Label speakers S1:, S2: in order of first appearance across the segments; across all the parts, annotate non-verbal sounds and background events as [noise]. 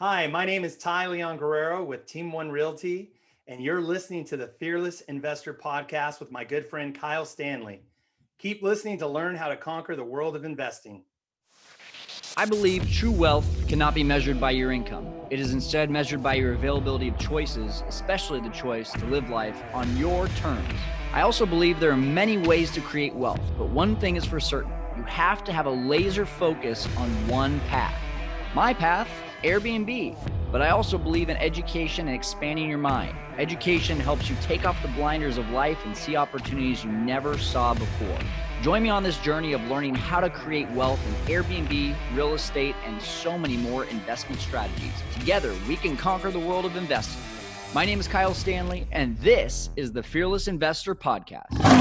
S1: Hi, my name is Ty Leon Guerrero with Team One Realty, and you're listening to the Fearless Investor Podcast with my good friend Kyle Stanley. Keep listening to learn how to conquer the world of investing.
S2: I believe true wealth cannot be measured by your income. It is instead measured by your availability of choices, especially the choice to live life on your terms. I also believe there are many ways to create wealth, but one thing is for certain you have to have a laser focus on one path. My path, Airbnb. But I also believe in education and expanding your mind. Education helps you take off the blinders of life and see opportunities you never saw before. Join me on this journey of learning how to create wealth in Airbnb, real estate, and so many more investment strategies. Together, we can conquer the world of investing. My name is Kyle Stanley, and this is the Fearless Investor Podcast.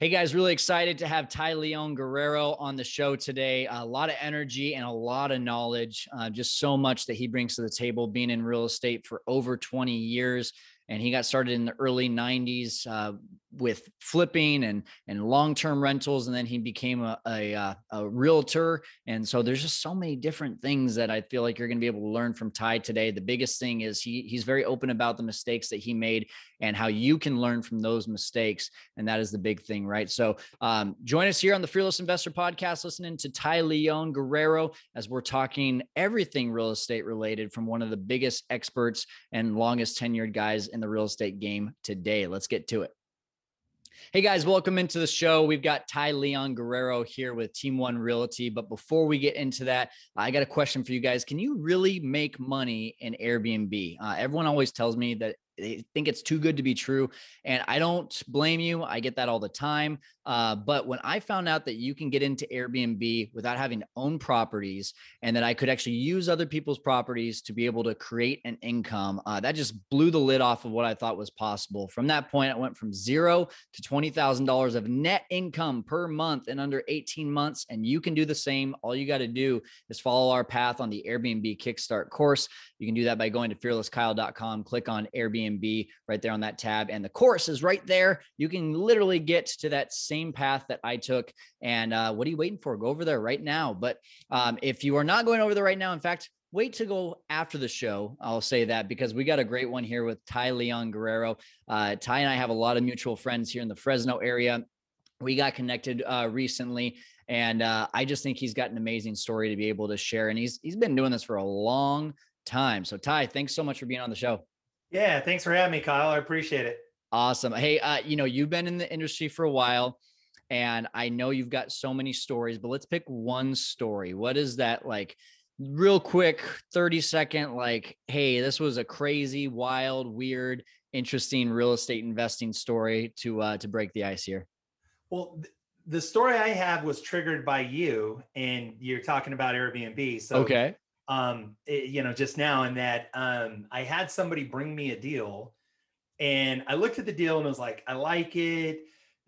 S2: Hey guys, really excited to have Ty Leon Guerrero on the show today. A lot of energy and a lot of knowledge, uh, just so much that he brings to the table, being in real estate for over 20 years. And he got started in the early 90s uh, with flipping and and long-term rentals and then he became a, a, uh, a, realtor. And so there's just so many different things that i feel like you're going to be able to learn from ty today. The biggest thing is he he's very open about the mistakes that he made and how you can learn from those mistakes and that is the big thing right so um, join us here on the fearless investor podcast listening to ty leon guerrero as we're talking everything real estate related from one of the biggest experts and longest tenured guys in the real estate game today let's get to it Hey guys, welcome into the show. We've got Ty Leon Guerrero here with Team One Realty. But before we get into that, I got a question for you guys. Can you really make money in Airbnb? Uh, everyone always tells me that they think it's too good to be true. And I don't blame you. I get that all the time. Uh, but when I found out that you can get into Airbnb without having to own properties and that I could actually use other people's properties to be able to create an income, uh, that just blew the lid off of what I thought was possible. From that point, I went from zero to $20,000 of net income per month in under 18 months. And you can do the same. All you got to do is follow our path on the Airbnb Kickstart course. You can do that by going to fearlesskyle.com, click on Airbnb right there on that tab. And the course is right there. You can literally get to that same path that I took. And uh, what are you waiting for? Go over there right now. But um, if you are not going over there right now, in fact, wait to go after the show. I'll say that because we got a great one here with Ty Leon Guerrero. Uh, Ty and I have a lot of mutual friends here in the Fresno area. We got connected uh, recently, and uh, I just think he's got an amazing story to be able to share. And he's he's been doing this for a long time. So Ty, thanks so much for being on the show.
S1: Yeah, thanks for having me, Kyle. I appreciate it.
S2: Awesome. Hey, uh, you know, you've been in the industry for a while and I know you've got so many stories, but let's pick one story. What is that like? Real quick, 30 second, like, hey, this was a crazy, wild, weird, interesting real estate investing story to uh to break the ice here.
S1: Well, th- the story I have was triggered by you, and you're talking about Airbnb. So
S2: okay,
S1: um, it, you know, just now, and that um, I had somebody bring me a deal, and I looked at the deal and was like, I like it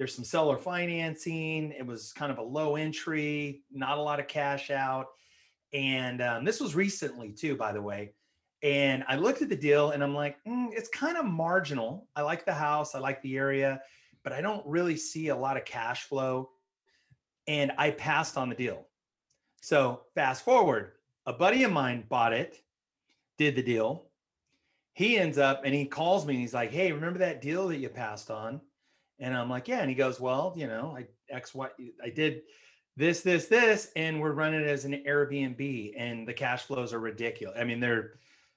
S1: there's some seller financing. It was kind of a low entry, not a lot of cash out. And um, this was recently too, by the way. And I looked at the deal and I'm like, mm, it's kind of marginal. I like the house, I like the area, but I don't really see a lot of cash flow. And I passed on the deal. So fast forward, a buddy of mine bought it, did the deal. He ends up and he calls me and he's like, Hey, remember that deal that you passed on? And I'm like, yeah. And he goes, well, you know, I X, Y, I did this, this, this, and we're running it as an Airbnb and the cash flows are ridiculous. I mean, they're,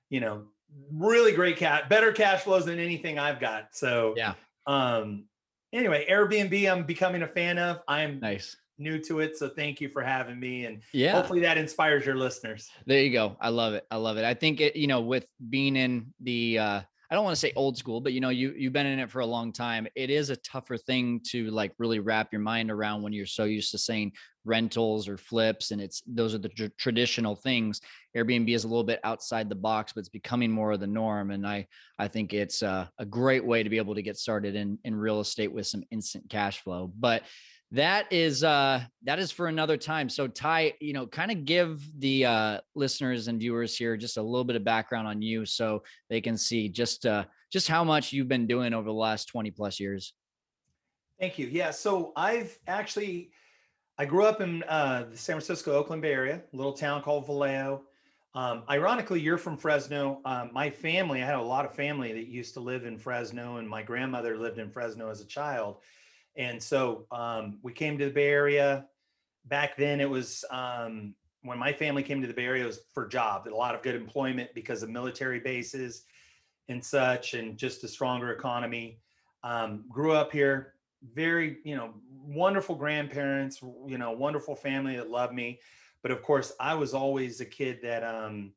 S1: you know, really great cat, better cash flows than anything I've got. So
S2: yeah.
S1: Um, anyway, Airbnb, I'm becoming a fan of. I'm
S2: nice
S1: new to it. So thank you for having me. And
S2: yeah,
S1: hopefully that inspires your listeners.
S2: There you go. I love it. I love it. I think it, you know, with being in the uh I don't want to say old school, but you know, you you've been in it for a long time. It is a tougher thing to like really wrap your mind around when you're so used to saying rentals or flips, and it's those are the tr- traditional things. Airbnb is a little bit outside the box, but it's becoming more of the norm. And I I think it's a, a great way to be able to get started in in real estate with some instant cash flow. But that is uh that is for another time so ty you know kind of give the uh listeners and viewers here just a little bit of background on you so they can see just uh just how much you've been doing over the last 20 plus years
S1: thank you yeah so i've actually I grew up in uh, the San Francisco, Oakland Bay Area, little town called Vallejo. Um, ironically, you're from Fresno. Um, my family, I had a lot of family that used to live in Fresno, and my grandmother lived in Fresno as a child. And so um, we came to the Bay Area. Back then, it was um, when my family came to the Bay Area, it was for jobs, a lot of good employment because of military bases and such, and just a stronger economy. Um, grew up here, very, you know, wonderful grandparents, you know, wonderful family that loved me but of course, I was always a kid that um,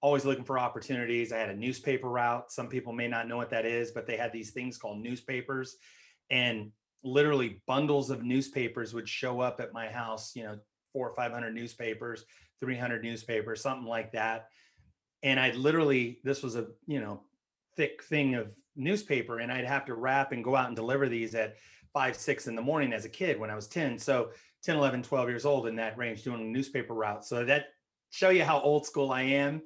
S1: always looking for opportunities. I had a newspaper route. Some people may not know what that is, but they had these things called newspapers, and literally bundles of newspapers would show up at my house. You know, four or five hundred newspapers, three hundred newspapers, something like that. And I'd literally, this was a you know thick thing of newspaper, and I'd have to wrap and go out and deliver these at five, six in the morning as a kid when I was 10. So 10, 11, 12 years old in that range doing a newspaper route. So that show you how old school I am.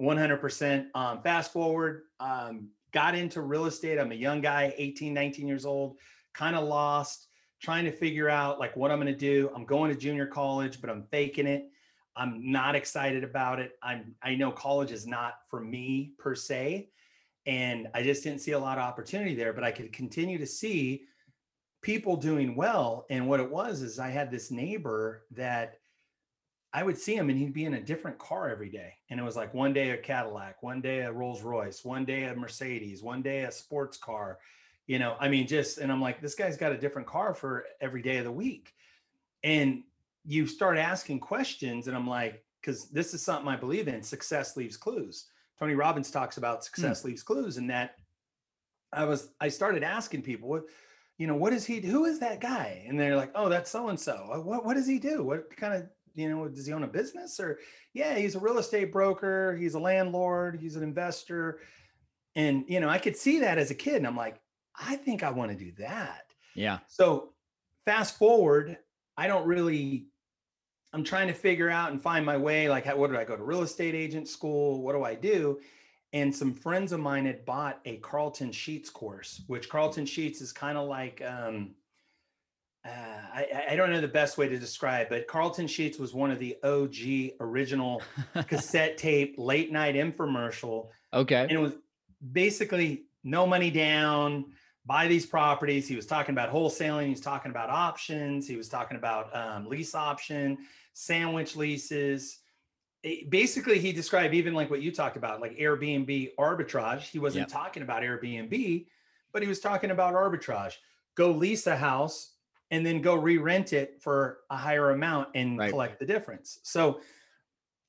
S1: 100%. Um, fast forward, um, got into real estate. I'm a young guy, 18, 19 years old, kind of lost, trying to figure out like what I'm going to do. I'm going to junior college, but I'm faking it. I'm not excited about it. I'm I know college is not for me per se, and I just didn't see a lot of opportunity there. But I could continue to see people doing well. And what it was is I had this neighbor that I would see him and he'd be in a different car every day. And it was like one day a Cadillac, one day a Rolls Royce, one day a Mercedes, one day a sports car. You know, I mean, just, and I'm like, this guy's got a different car for every day of the week. And you start asking questions, and I'm like, because this is something I believe in success leaves clues. Tony Robbins talks about hmm. success mm. leaves clues, and that I was, I started asking people, what, you know, what is he? Who is that guy? And they're like, oh, that's so and so. What what does he do? What kind of you know does he own a business or yeah he's a real estate broker he's a landlord he's an investor and you know i could see that as a kid and i'm like i think i want to do that.
S2: Yeah.
S1: So fast forward i don't really i'm trying to figure out and find my way like how, what do i go to real estate agent school? What do i do? And some friends of mine had bought a Carleton Sheets course, which Carleton Sheets is kind of like um, uh, I, I, don't know the best way to describe, but Carleton Sheets was one of the OG original [laughs] cassette tape late night infomercial.
S2: Okay,
S1: and it was basically no money down, buy these properties. He was talking about wholesaling. He was talking about options. He was talking about um, lease option, sandwich leases basically he described even like what you talked about like airbnb arbitrage he wasn't yep. talking about airbnb but he was talking about arbitrage go lease a house and then go re-rent it for a higher amount and right. collect the difference so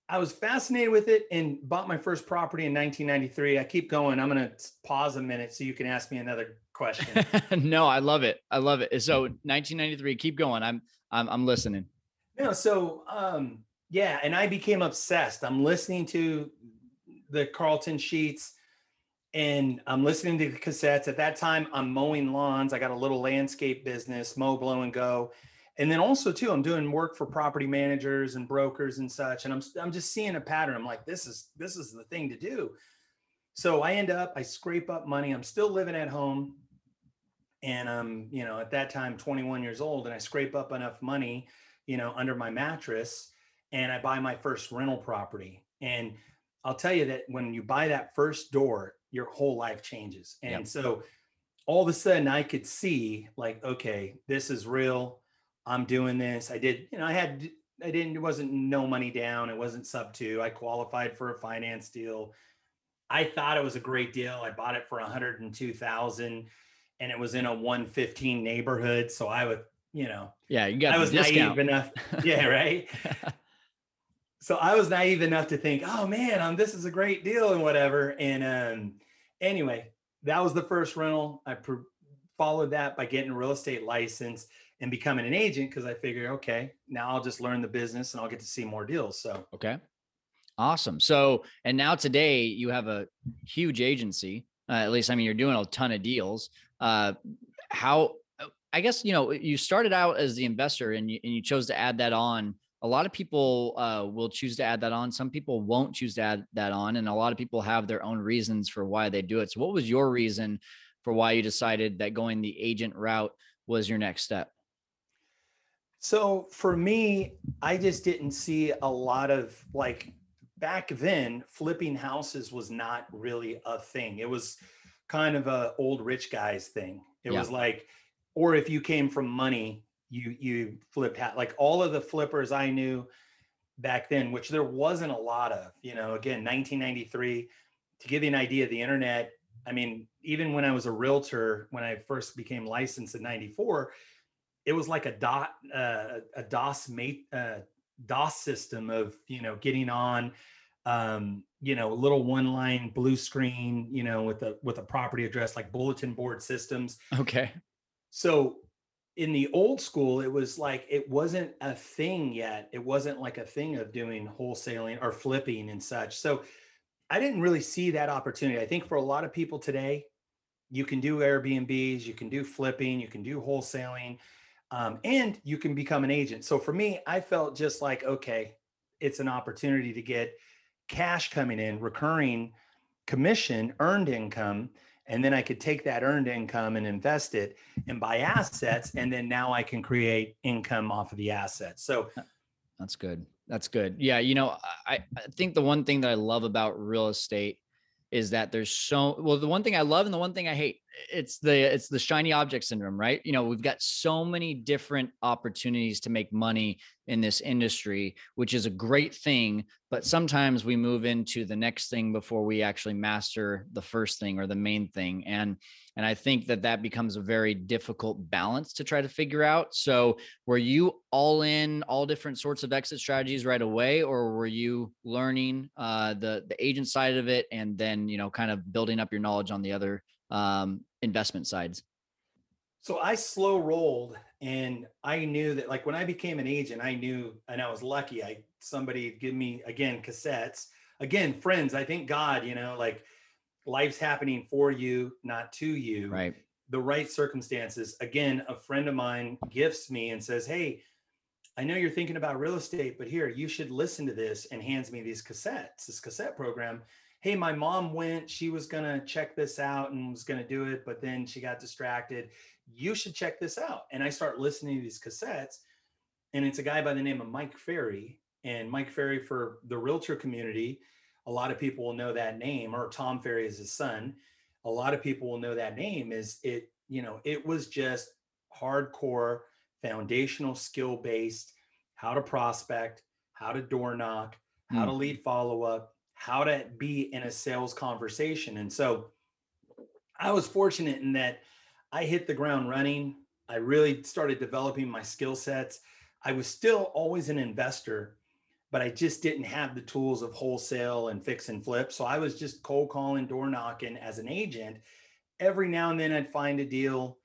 S1: i was fascinated with it and bought my first property in 1993 i keep going i'm going to pause a minute so you can ask me another question [laughs]
S2: no i love it i love it so 1993 keep going i'm i'm, I'm listening
S1: no so um yeah, and I became obsessed. I'm listening to the Carleton sheets and I'm listening to the cassettes. At that time, I'm mowing lawns. I got a little landscape business, mow, blow, and go. And then also too, I'm doing work for property managers and brokers and such. And I'm I'm just seeing a pattern. I'm like, this is this is the thing to do. So I end up, I scrape up money. I'm still living at home. And I'm, you know, at that time 21 years old, and I scrape up enough money, you know, under my mattress and I buy my first rental property. And I'll tell you that when you buy that first door, your whole life changes. And yep. so all of a sudden I could see like, okay, this is real. I'm doing this. I did, you know, I had, I didn't, it wasn't no money down. It wasn't sub two. I qualified for a finance deal. I thought it was a great deal. I bought it for 102,000 and it was in a 115 neighborhood. So I would, you know,
S2: yeah, you got
S1: I was naive enough. [laughs] Yeah. Right [laughs] so I was naive enough to think, oh man, um, this is a great deal and whatever. And um, anyway, that was the first rental. I pr- followed that by getting a real estate license and becoming an agent because I figured, okay, now I'll just learn the business and I'll get to see more deals. So
S2: okay, awesome. So and now today you have a huge agency. Uh, at least I mean you're doing a ton of deals. Uh, how I guess you know you started out as the investor and you, and you chose to add that on a lot of people uh, will choose to add that on. Some people won't choose to add that on. And a lot of people have their own reasons for why they do it. So, what was your reason for why you decided that going the agent route was your next step?
S1: So for me, I just didn't see a lot of like back then flipping houses was not really a thing. It was kind of a old rich guys thing. It yeah. was like or if you came from money, you you flipped hat like all of the flippers I knew back then, which there wasn't a lot of, you know, again, 1993 to give you an idea of the internet, I mean, even when I was a realtor when I first became licensed in 94, it was like a dot uh, a DOS mate uh, DOS system of you know getting on um, you know a little one line blue screen you know with a with a property address like bulletin board systems.
S2: Okay.
S1: So in the old school, it was like it wasn't a thing yet. It wasn't like a thing of doing wholesaling or flipping and such. So I didn't really see that opportunity. I think for a lot of people today, you can do Airbnbs, you can do flipping, you can do wholesaling um, and you can become an agent. So for me, I felt just like, okay, it's an opportunity to get cash coming in, recurring commission, earned income. And then I could take that earned income and invest it and buy assets. And then now I can create income off of the assets. So
S2: that's good. That's good. Yeah. You know, I, I think the one thing that I love about real estate is that there's so well the one thing i love and the one thing i hate it's the it's the shiny object syndrome right? You know we've got so many different opportunities to make money in this industry which is a great thing but sometimes we move into the next thing before we actually master the first thing or the main thing and and i think that that becomes a very difficult balance to try to figure out. So were you all in all different sorts of exit strategies right away or were you learning uh, the the agent side of it and then you know kind of building up your knowledge on the other um, investment sides?
S1: So I slow rolled and I knew that like when I became an agent, I knew and I was lucky. I somebody give me again cassettes. Again, friends, I thank God, you know, like life's happening for you, not to you.
S2: Right.
S1: The right circumstances. Again, a friend of mine gifts me and says, Hey, I know you're thinking about real estate, but here you should listen to this and hands me these cassettes, this cassette program hey, my mom went, she was going to check this out and was going to do it, but then she got distracted. You should check this out. And I start listening to these cassettes. And it's a guy by the name of Mike Ferry. And Mike Ferry, for the realtor community, a lot of people will know that name, or Tom Ferry is his son. A lot of people will know that name. Is it, you know, it was just hardcore, foundational skill based, how to prospect, how to door knock, how mm. to lead follow up, how to be in a sales conversation. And so I was fortunate in that I hit the ground running. I really started developing my skill sets. I was still always an investor, but I just didn't have the tools of wholesale and fix and flip. So I was just cold calling, door knocking as an agent. Every now and then I'd find a deal.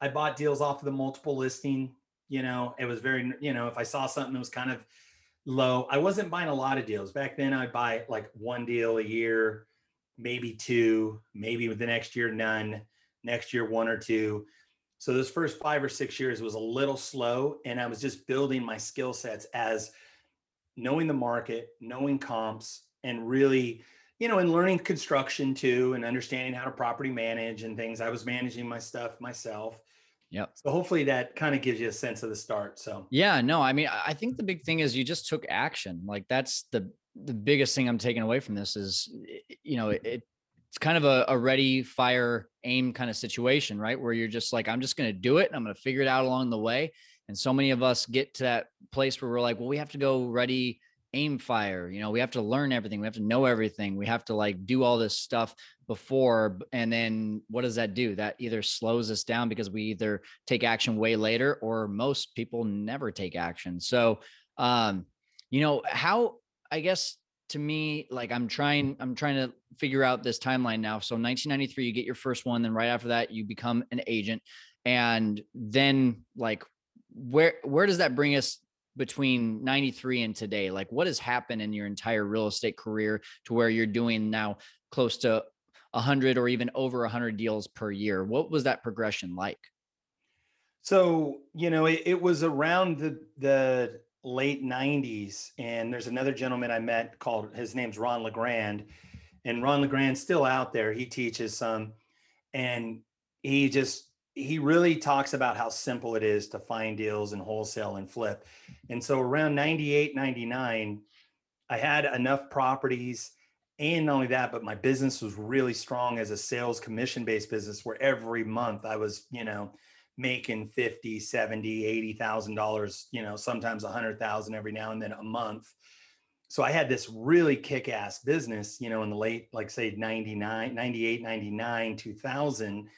S1: I bought deals off of the multiple listing. You know, it was very, you know, if I saw something that was kind of low. I wasn't buying a lot of deals back then. I'd buy like one deal a year, maybe two, maybe the next year none, next year one or two. So those first five or six years was a little slow, and I was just building my skill sets as knowing the market, knowing comps, and really, you know, and learning construction too, and understanding how to property manage and things. I was managing my stuff myself
S2: Yep.
S1: So hopefully that kind of gives you a sense of the start. So
S2: yeah, no, I mean, I think the big thing is you just took action. Like that's the the biggest thing I'm taking away from this is, you know, it, it's kind of a, a ready, fire, aim kind of situation, right? Where you're just like, I'm just going to do it. I'm going to figure it out along the way. And so many of us get to that place where we're like, well, we have to go ready, aim fire you know we have to learn everything we have to know everything we have to like do all this stuff before and then what does that do? That either slows us down because we either take action way later or most people never take action. So um you know how i guess to me like i'm trying i'm trying to figure out this timeline now. So 1993 you get your first one then right after that you become an agent. And then like where where does that bring us between 93 and today? Like what has happened in your entire real estate career to where you're doing now close to 100 or even over 100 deals per year? What was that progression like?
S1: So, you know, it, it was around the the late 90s and there's another gentleman I met called his name's Ron LeGrand and Ron LeGrand's still out there. He teaches some and he just he really talks about how simple it is to find deals and wholesale and flip. And so around 98, 99, I had enough properties and not only that, but my business was really strong as a sales commission based business where every month I was, you know, making 50, 70, 80,000 dollars, you know, sometimes a hundred thousand every now and then a month. So I had this really kick ass business, you know, in the late, like say 99, 98, 99, 2000.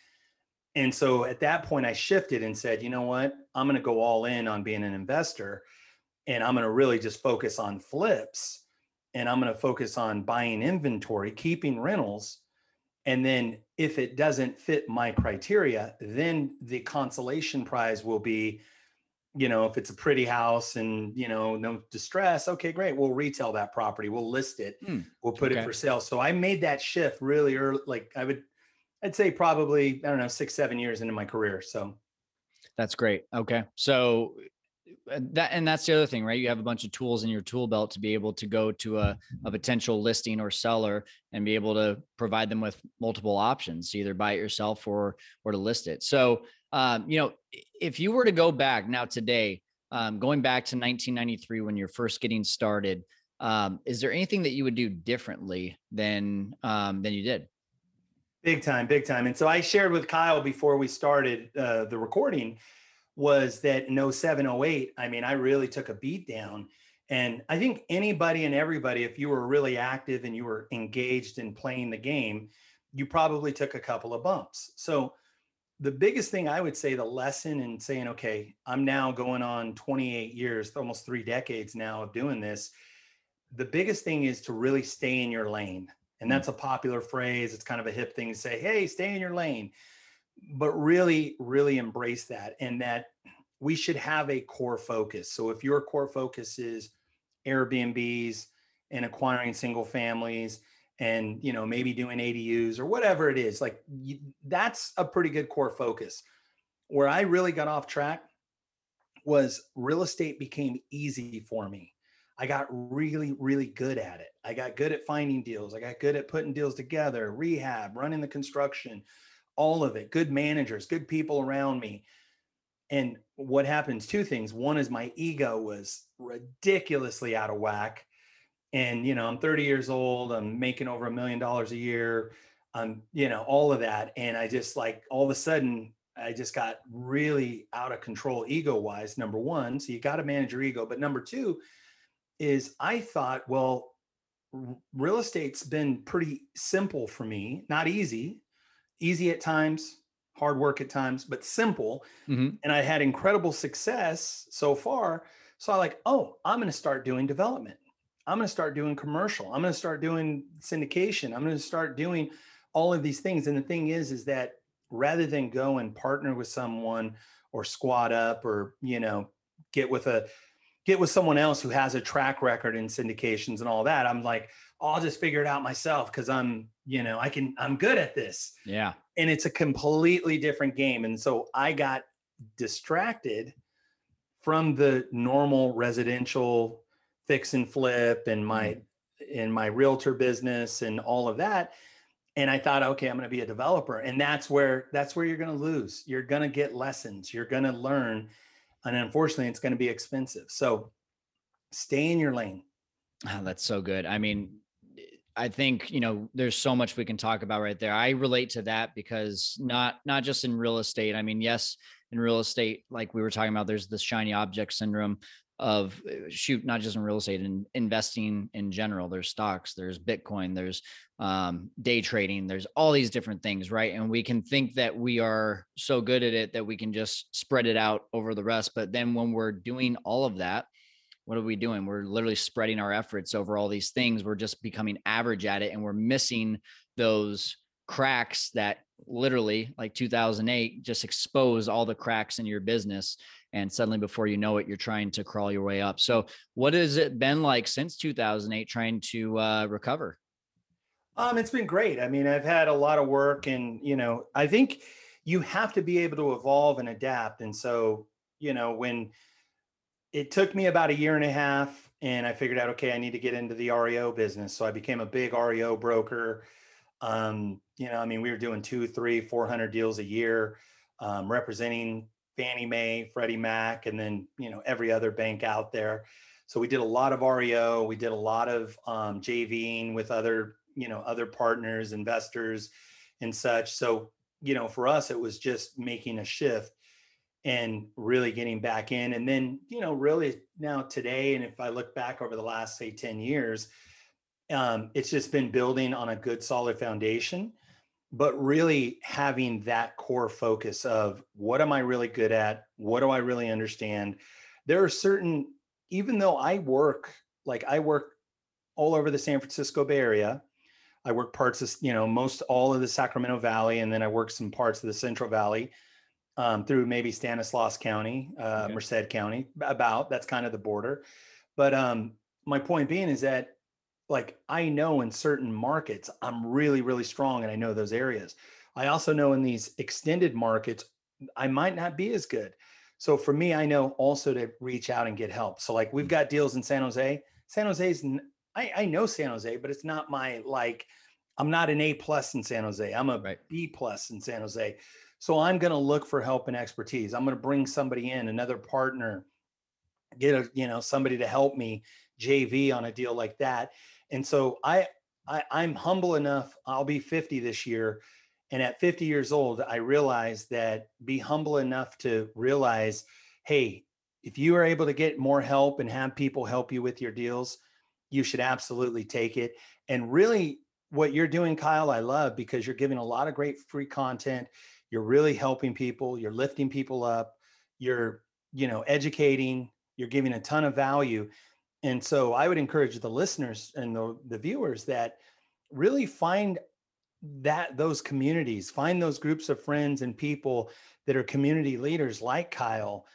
S1: And so at that point I shifted and said, you know what, I'm going to go all in on being an investor and I'm going to really just focus on flips and I'm going to focus on buying inventory, keeping rentals. And then if it doesn't fit my criteria, then the consolation prize will be, you know, if it's a pretty house and, you know, no distress, okay, great. We'll retail that property. We'll list it. Hmm. We'll put okay. it for sale. So I made that shift really early. Like I would, I'd say probably, I don't know, six, seven years into my career. So
S2: that's great. Okay. So uh, that and that's the other thing right you have a bunch of tools in your tool belt to be able to go to a, a potential listing or seller and be able to provide them with multiple options either buy it yourself or or to list it so um, you know if you were to go back now today um, going back to 1993 when you're first getting started um, is there anything that you would do differently than um, than you did
S1: big time big time and so i shared with kyle before we started uh, the recording was that in 07, 08, I mean, I really took a beat down. And I think anybody and everybody, if you were really active and you were engaged in playing the game, you probably took a couple of bumps. So the biggest thing I would say, the lesson in saying, okay, I'm now going on 28 years, almost three decades now of doing this. The biggest thing is to really stay in your lane. And that's a popular phrase. It's kind of a hip thing to say, hey, stay in your lane but really, really embrace that and that we should have a core focus. So if your core focus is Airbnbs and acquiring single families and you know maybe doing ADUs or whatever it is, like you, that's a pretty good core focus. Where I really got off track was real estate became easy for me. I got really, really good at it. I got good at finding deals. I got good at putting deals together, rehab, running the construction, all of it, good managers, good people around me. And what happens, two things. One is my ego was ridiculously out of whack. And, you know, I'm 30 years old, I'm making over a million dollars a year. I'm, you know, all of that. And I just like all of a sudden, I just got really out of control ego wise, number one. So you got to manage your ego. But number two is I thought, well, real estate's been pretty simple for me, not easy, easy at times, hard work at times, but simple. Mm-hmm. And I had incredible success so far. So I like, oh, I'm going to start doing development. I'm going to start doing commercial. I'm going to start doing syndication. I'm going to start doing all of these things. And the thing is, is that rather than go and partner with someone or squat up or, you know, get with a, get with someone else who has a track record in syndications and all that, I'm like, I'll just figure it out myself because I'm you know, I can, I'm good at this.
S2: Yeah.
S1: And it's a completely different game. And so I got distracted from the normal residential fix and flip and my, mm-hmm. in my realtor business and all of that. And I thought, okay, I'm going to be a developer. And that's where, that's where you're going to lose. You're going to get lessons. You're going to learn. And unfortunately, it's going to be expensive. So stay in your lane.
S2: Oh, that's so good. I mean, I think you know there's so much we can talk about right there. I relate to that because not not just in real estate. I mean, yes, in real estate, like we were talking about, there's this shiny object syndrome of uh, shoot, not just in real estate and investing in general. There's stocks, there's Bitcoin, there's um, day trading, there's all these different things, right? And we can think that we are so good at it that we can just spread it out over the rest. But then when we're doing all of that, what are we doing? We're literally spreading our efforts over all these things. We're just becoming average at it and we're missing those cracks that literally like 2008 just expose all the cracks in your business and suddenly before you know it you're trying to crawl your way up so what has it been like since 2008 trying to uh, recover
S1: um it's been great i mean i've had a lot of work and you know i think you have to be able to evolve and adapt and so you know when it took me about a year and a half and I figured out, okay, I need to get into the REO business. So I became a big REO broker. Um, you know, I mean, we were doing two three four hundred deals a year. um, representing Fannie Mae, Freddie Mac, and then you know every other bank out there. So we did a lot of REO. We did a lot of um, JVing with other you know other partners, investors, and such. So you know for us it was just making a shift and really getting back in. And then you know really now today, and if I look back over the last say ten years, um, it's just been building on a good solid foundation but really having that core focus of what am I really good at? What do I really understand? There are certain, even though I work, like I work all over the San Francisco Bay Area, I work parts of, you know, most all of the Sacramento Valley, and then I work some parts of the Central Valley um, through maybe Stanislaus County, uh, okay. Merced County, about that's kind of the border. But um, my point being is that like I know in certain markets, I'm really, really strong and I know those areas. I also know in these extended markets, I might not be as good. So for me, I know also to reach out and get help. So like we've got deals in San Jose. San Jose's I, I know San Jose, but it's not my like I'm not an A plus in San Jose. I'm a right. B plus in San Jose. So I'm going to look for help and expertise. I'm going to bring somebody in, another partner, get a you know somebody to help me JV on a deal like that and so I, I I'm humble enough. I'll be 50 this year. And at 50 years old, I realized that be humble enough to realize, hey, if you are able to get more help and have people help you with your deals, you should absolutely take it. And really, what you're doing, Kyle, I love because you're giving a lot of great free content. You're really helping people. You're lifting people up. You're, you know, educating. You're giving a ton of value. And so I would encourage the listeners and the, the viewers that really find that those communities, find those groups of friends and people that are community leaders like Kyle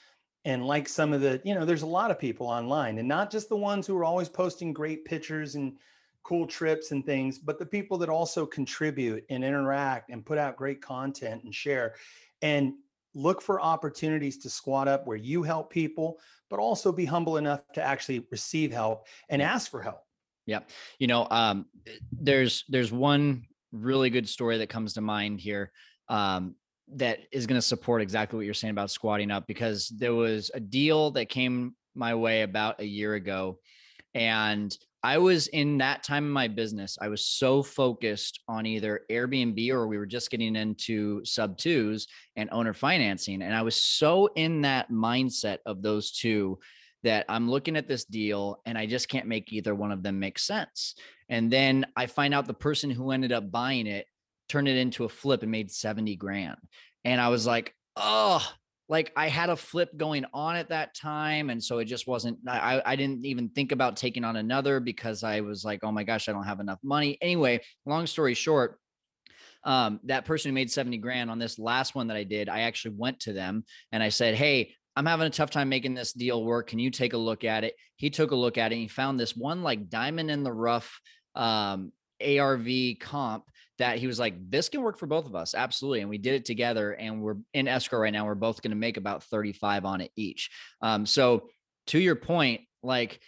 S1: and like some of the, you know, there's a lot of people online and not just the ones who are always posting great pictures and cool trips and things, but the people that also contribute and interact and put out great content and share. And look for opportunities to squat up where you help people, but also be humble enough to actually receive help and ask for help.
S2: Yeah. You know, um, there's there's one really good story that comes to mind here um, that is going to support exactly what you're saying about squatting up because there was a deal that came my way about a year ago and I was in that time in my business, I was so focused on either Airbnb or we were just getting into sub twos and owner financing. And I was so in that mindset of those two that I'm looking at this deal and I just can't make either one of them make sense. And then I find out the person who ended up buying it turned it into a flip and made 70 grand. And I was like, oh, like I had a flip going on at that time. And so it just wasn't, I, I didn't even think about taking on another because I was like, oh my gosh, I don't have enough money. Anyway, long story short, um, that person who made 70 grand on this last one that I did, I actually went to them and I said, Hey, I'm having a tough time making this deal work. Can you take a look at it? He took a look at it and he found this one like diamond in the rough um, ARV comp that he was like, this can work for both of us. Absolutely. And we did it together and we're in escrow right now. We're both going to make about 35 on it each. Um, so to your point, like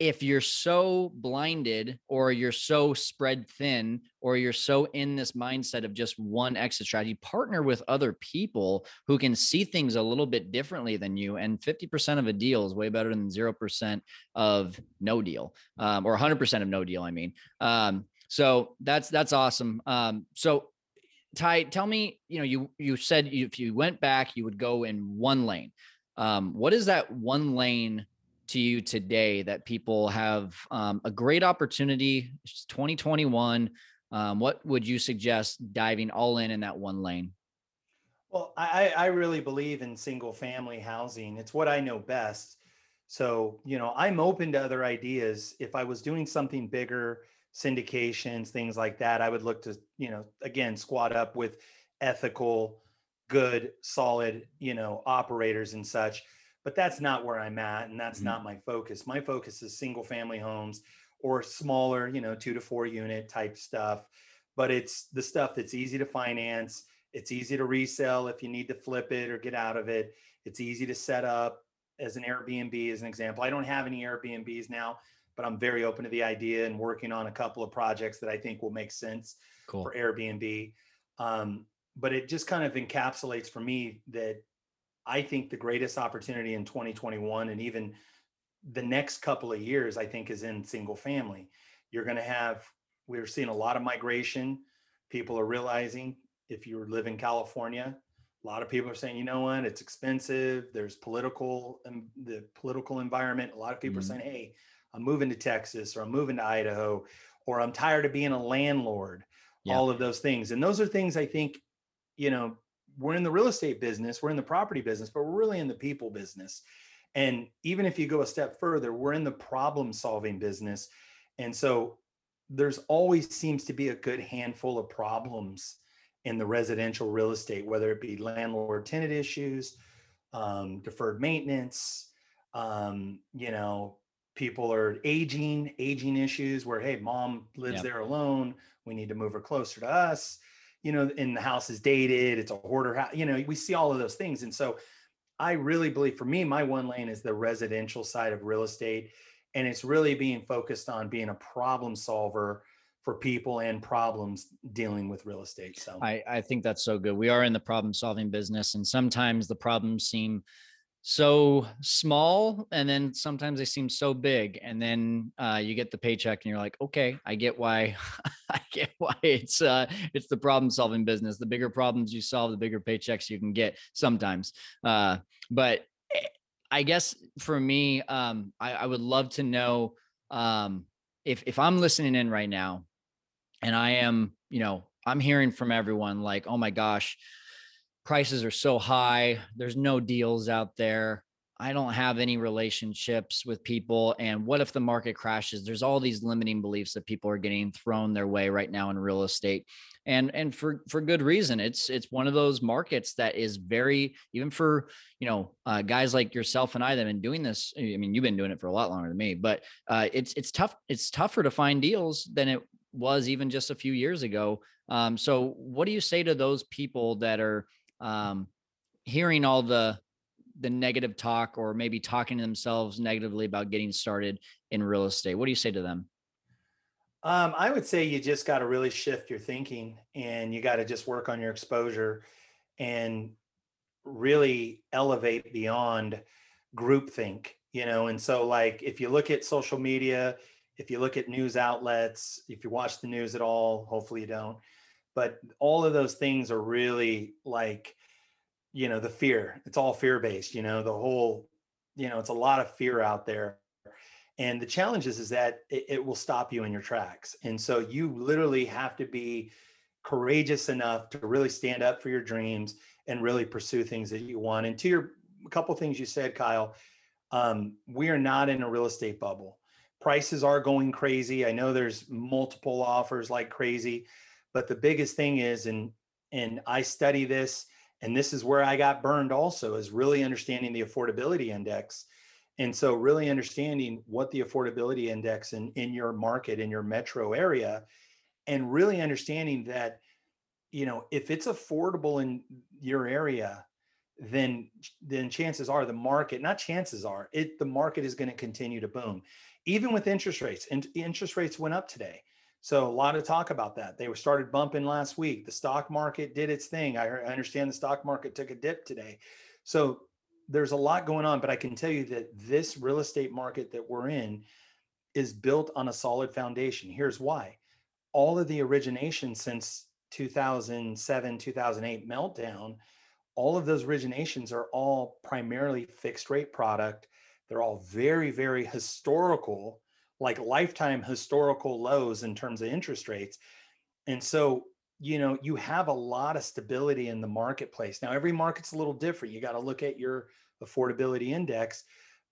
S2: if you're so blinded or you're so spread thin or you're so in this mindset of just one exit strategy partner with other people who can see things a little bit differently than you and 50% of a deal is way better than 0% of no deal um, or 100% of no deal i mean um, so that's that's awesome. Um, so Ty, tell me, you know, you you said if you went back, you would go in one lane. Um, what is that one lane to you today that people have um, a great opportunity? It's 2021. Um, what would you suggest diving all in in that one lane?
S1: Well, I, I really believe in single family housing. It's what I know best. So, you know, I'm open to other ideas. If I was doing something bigger, syndications, things like that, I would look to, you know, again, squat up with ethical, good, solid, you know, operators and such. But that's not where I'm at. And that's mm-hmm. not my focus. My focus is single family homes or smaller, you know, two to four unit type stuff. But it's the stuff that's easy to finance. It's easy to resell if you need to flip it or get out of it. It's easy to set up as an Airbnb, as an example. I don't have any Airbnbs now but I'm very open to the idea and working on a couple of projects that I think will make sense cool. for Airbnb. Um, but it just kind of encapsulates for me that I think the greatest opportunity in 2021 and even the next couple of years, I think, is in single family. You're going to have, we're seeing a lot of migration. People are realizing if you live in California, a lot of people are saying, you know what, it's expensive. There's political and the political environment. A lot of people mm-hmm. are saying, hey, I'm moving to Texas or I'm moving to Idaho or I'm tired of being a landlord. Yeah. All of those things. And those are things I think, you know, we're in the real estate business, we're in the property business, but we're really in the people business. And even if you go a step further, we're in the problem solving business. And so there's always seems to be a good handful of problems in the residential real estate, whether it be landlord tenant issues, um, deferred maintenance, um, you know, people are aging, aging issues where, hey, mom lives yep. there alone. We need to move her closer to us. You know, and the house is dated, it's a hoarder house, you know, we see all of those things. And so I really believe for me, my one lane is the residential side of real estate. And it's really being focused on being a problem solver for people and problems dealing with real estate. So
S2: I, I think that's so good. We are in the problem solving business, and sometimes the problems seem so small and then sometimes they seem so big and then uh, you get the paycheck and you're like okay i get why [laughs] i get why it's uh it's the problem solving business. The bigger problems you solve the bigger paychecks you can get sometimes. Uh but eh, i guess for me um i, I would love to know um if if i'm listening in right now and I am, you know, I'm hearing from everyone like, oh my gosh, prices are so high. There's no deals out there. I don't have any relationships with people. And what if the market crashes? There's all these limiting beliefs that people are getting thrown their way right now in real estate. And and for for good reason. It's it's one of those markets that is very even for you know uh, guys like yourself and I that have been doing this. I mean, you've been doing it for a lot longer than me, but uh, it's it's tough. It's tougher to find deals than it was even just a few years ago. Um, so, what do you say to those people that are um, hearing all the the negative talk, or maybe talking to themselves negatively about getting started in real estate? What do you say to them?
S1: Um, I would say you just got to really shift your thinking, and you got to just work on your exposure, and really elevate beyond groupthink. You know, and so like if you look at social media, if you look at news outlets, if you watch the news at all, hopefully you don't, but all of those things are really like, you know, the fear. It's all fear based, you know, the whole, you know, it's a lot of fear out there. And the challenge is, is that it, it will stop you in your tracks. And so you literally have to be courageous enough to really stand up for your dreams and really pursue things that you want. And to your a couple things you said, Kyle, um, we are not in a real estate bubble prices are going crazy. I know there's multiple offers like crazy, but the biggest thing is, and and I study this, and this is where I got burned also, is really understanding the affordability index. And so really understanding what the affordability index in, in your market, in your metro area, and really understanding that, you know, if it's affordable in your area, then then chances are the market, not chances are, it the market is going to continue to boom even with interest rates and interest rates went up today so a lot of talk about that. They were started bumping last week. The stock market did its thing. I understand the stock market took a dip today. So there's a lot going on but i can tell you that this real estate market that we're in is built on a solid foundation. Here's why. All of the origination since 2007 2008 meltdown all of those originations are all primarily fixed rate product. They're all very, very historical, like lifetime historical lows in terms of interest rates. And so, you know, you have a lot of stability in the marketplace. Now, every market's a little different. You got to look at your affordability index,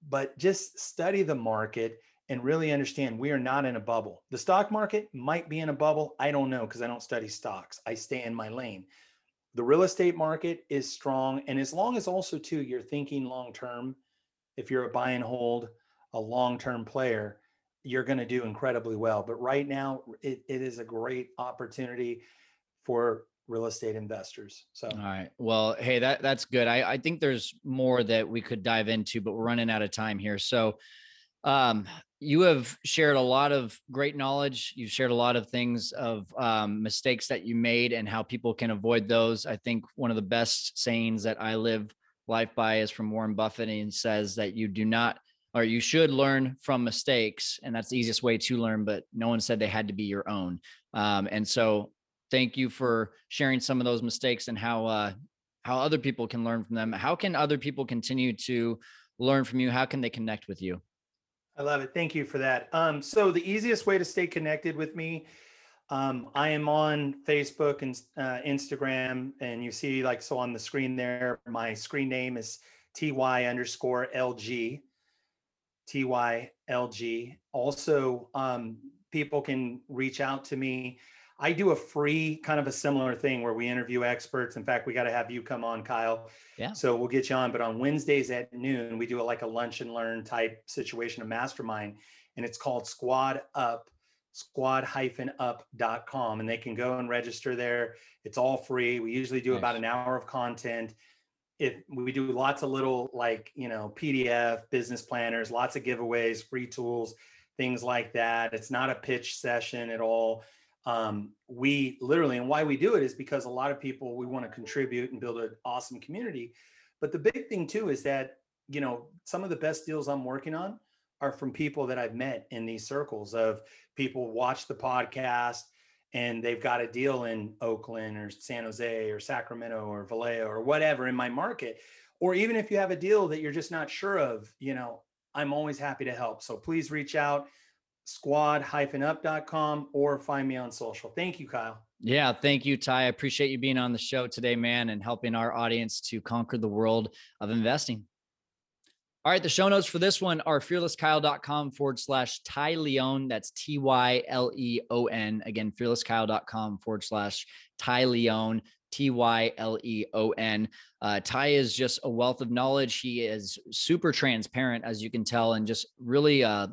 S1: but just study the market and really understand we are not in a bubble. The stock market might be in a bubble. I don't know because I don't study stocks. I stay in my lane. The real estate market is strong. And as long as also, too, you're thinking long term, if you're a buy and hold, a long term player, you're going to do incredibly well. But right now, it, it is a great opportunity for real estate investors. So,
S2: all right. Well, hey, that that's good. I, I think there's more that we could dive into, but we're running out of time here. So, Um, you have shared a lot of great knowledge. You've shared a lot of things of um, mistakes that you made and how people can avoid those. I think one of the best sayings that I live life by is from Warren Buffett, and says that you do not or you should learn from mistakes, and that's the easiest way to learn. But no one said they had to be your own. Um, and so, thank you for sharing some of those mistakes and how uh, how other people can learn from them. How can other people continue to learn from you? How can they connect with you?
S1: I love it. Thank you for that. Um, so the easiest way to stay connected with me, um, I am on Facebook and uh, Instagram, and you see like so on the screen there. My screen name is ty underscore lg. TYLG. Also, um, people can reach out to me. I do a free kind of a similar thing where we interview experts. In fact, we got to have you come on, Kyle.
S2: Yeah.
S1: So we'll get you on. But on Wednesdays at noon, we do a, like a lunch and learn type situation a mastermind, and it's called Squad Up, squad-up.com, and they can go and register there. It's all free. We usually do nice. about an hour of content if we do lots of little like you know pdf business planners lots of giveaways free tools things like that. It's not a pitch session at all. Um, we literally and why we do it is because a lot of people we want to contribute and build an awesome community. But the big thing too is that you know some of the best deals i'm working on are from people that i've met in these circles of people watch the podcast and they've got a deal in Oakland or San Jose or Sacramento or Vallejo or whatever in my market, or even if you have a deal that you're just not sure of, you know, I'm always happy to help. So please reach out squad-up.com or find me on social. Thank you, Kyle.
S2: Yeah, thank you, Ty. I appreciate you being on the show today, man, and helping our audience to conquer the world of investing. All right, the show notes for this one are fearlesskyle.com forward slash Ty Leon. That's T Y L E O N. Again, fearlesskyle.com forward slash Ty Leon. T Y L E O N. Uh, Ty is just a wealth of knowledge. He is super transparent, as you can tell, and just really uh,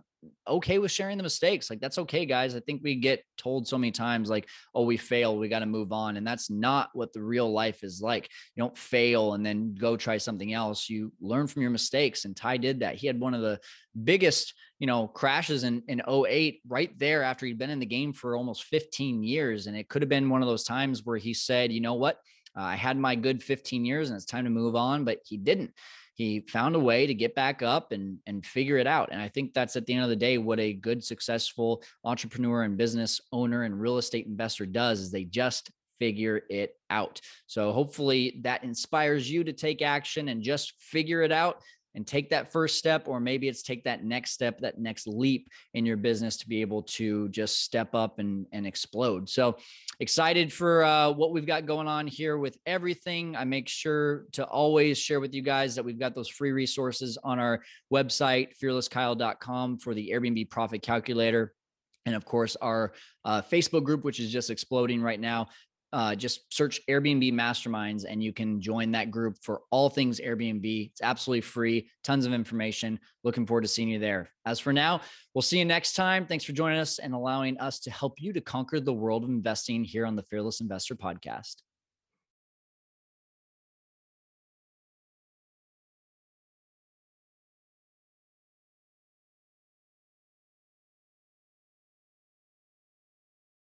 S2: okay with sharing the mistakes. Like that's okay, guys. I think we get told so many times, like, oh, we fail, we got to move on. And that's not what the real life is like. You don't fail and then go try something else. You learn from your mistakes. And Ty did that. He had one of the biggest, you know, crashes in, in 08 right there after he'd been in the game for almost 15 years. And it could have been one of those times where he said, you know what? Uh, I had my good 15 years and it's time to move on, but he didn't he found a way to get back up and and figure it out. And i think that's at the end of the day what a good successful entrepreneur and business owner and real estate investor does is they just figure it out. So hopefully that inspires you to take action and just figure it out and take that first step, or maybe it's take that next step, that next leap in your business to be able to just step up and, and explode. So excited for uh, what we've got going on here with everything. I make sure to always share with you guys that we've got those free resources on our website, fearlesskyle.com for the Airbnb profit calculator and of course our uh, facebook group which is just exploding right now uh, just search Airbnb Masterminds and you can join that group for all things Airbnb. It's absolutely free, tons of information. Looking forward to seeing you there. As for now, we'll see you next time. Thanks for joining us and allowing us to help you to conquer the world of investing here on the Fearless Investor Podcast.